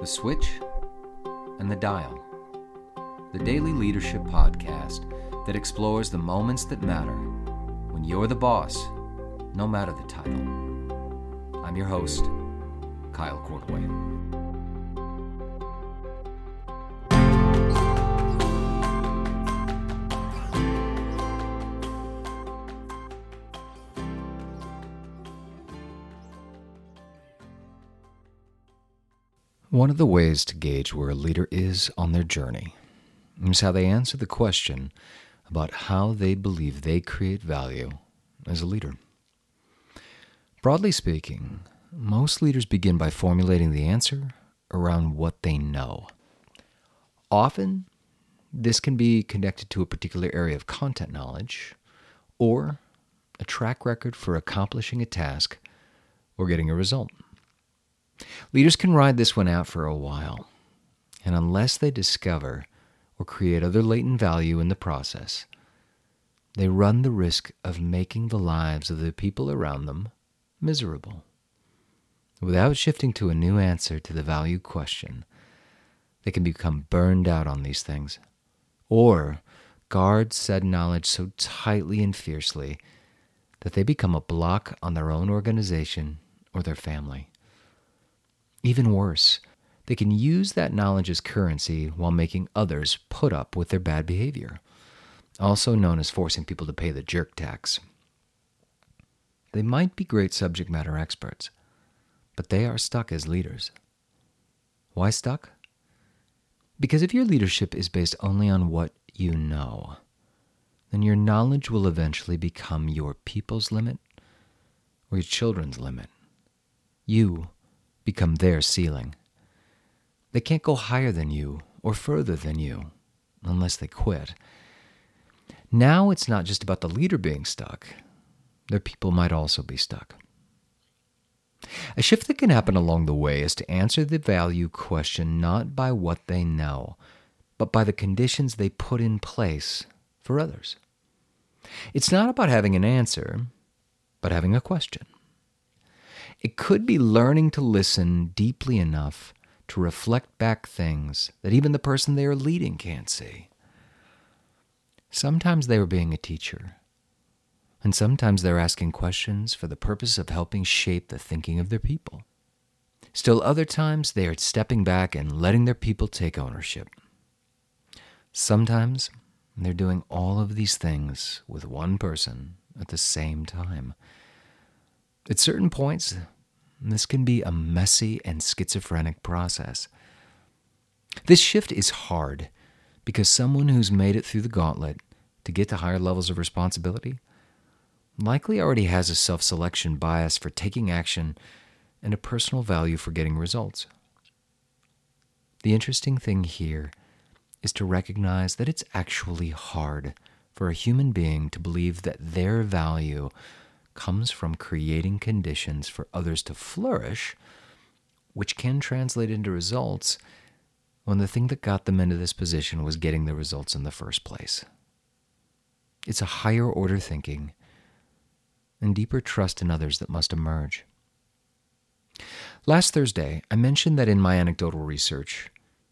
The Switch and the Dial, the daily leadership podcast that explores the moments that matter when you're the boss, no matter the title. I'm your host, Kyle Cordaway. One of the ways to gauge where a leader is on their journey is how they answer the question about how they believe they create value as a leader. Broadly speaking, most leaders begin by formulating the answer around what they know. Often, this can be connected to a particular area of content knowledge or a track record for accomplishing a task or getting a result. Leaders can ride this one out for a while, and unless they discover or create other latent value in the process, they run the risk of making the lives of the people around them miserable. Without shifting to a new answer to the value question, they can become burned out on these things, or guard said knowledge so tightly and fiercely that they become a block on their own organization or their family. Even worse, they can use that knowledge as currency while making others put up with their bad behavior, also known as forcing people to pay the jerk tax. They might be great subject matter experts, but they are stuck as leaders. Why stuck? Because if your leadership is based only on what you know, then your knowledge will eventually become your people's limit or your children's limit. You become their ceiling. They can't go higher than you or further than you unless they quit. Now it's not just about the leader being stuck, their people might also be stuck. A shift that can happen along the way is to answer the value question not by what they know, but by the conditions they put in place for others. It's not about having an answer, but having a question. It could be learning to listen deeply enough to reflect back things that even the person they are leading can't see. Sometimes they are being a teacher, and sometimes they're asking questions for the purpose of helping shape the thinking of their people. Still, other times they are stepping back and letting their people take ownership. Sometimes they're doing all of these things with one person at the same time. At certain points, this can be a messy and schizophrenic process. This shift is hard because someone who's made it through the gauntlet to get to higher levels of responsibility likely already has a self selection bias for taking action and a personal value for getting results. The interesting thing here is to recognize that it's actually hard for a human being to believe that their value comes from creating conditions for others to flourish, which can translate into results when the thing that got them into this position was getting the results in the first place. It's a higher order thinking and deeper trust in others that must emerge. Last Thursday, I mentioned that in my anecdotal research,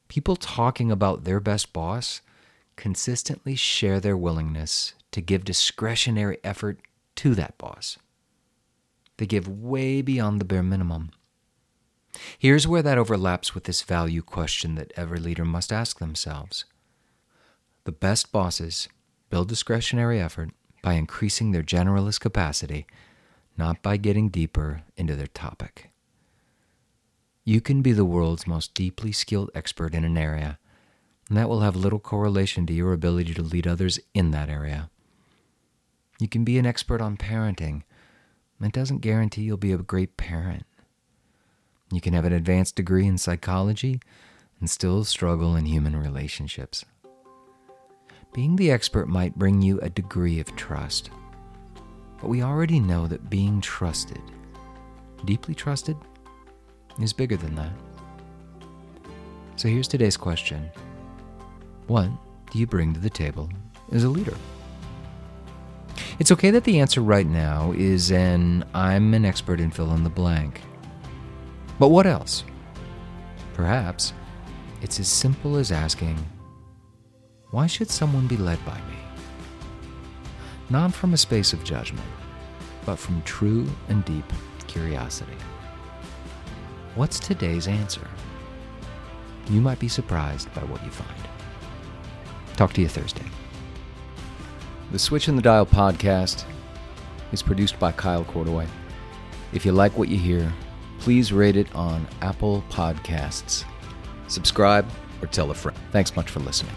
people talking about their best boss consistently share their willingness to give discretionary effort to that boss. They give way beyond the bare minimum. Here's where that overlaps with this value question that every leader must ask themselves. The best bosses build discretionary effort by increasing their generalist capacity, not by getting deeper into their topic. You can be the world's most deeply skilled expert in an area, and that will have little correlation to your ability to lead others in that area. You can be an expert on parenting. It doesn't guarantee you'll be a great parent. You can have an advanced degree in psychology and still struggle in human relationships. Being the expert might bring you a degree of trust, but we already know that being trusted, deeply trusted, is bigger than that. So here's today's question What do you bring to the table as a leader? It's okay that the answer right now is an I'm an expert in fill in the blank. But what else? Perhaps it's as simple as asking, Why should someone be led by me? Not from a space of judgment, but from true and deep curiosity. What's today's answer? You might be surprised by what you find. Talk to you Thursday. The Switch and the Dial podcast is produced by Kyle Cordaway. If you like what you hear, please rate it on Apple Podcasts. Subscribe or tell a friend. Thanks much for listening.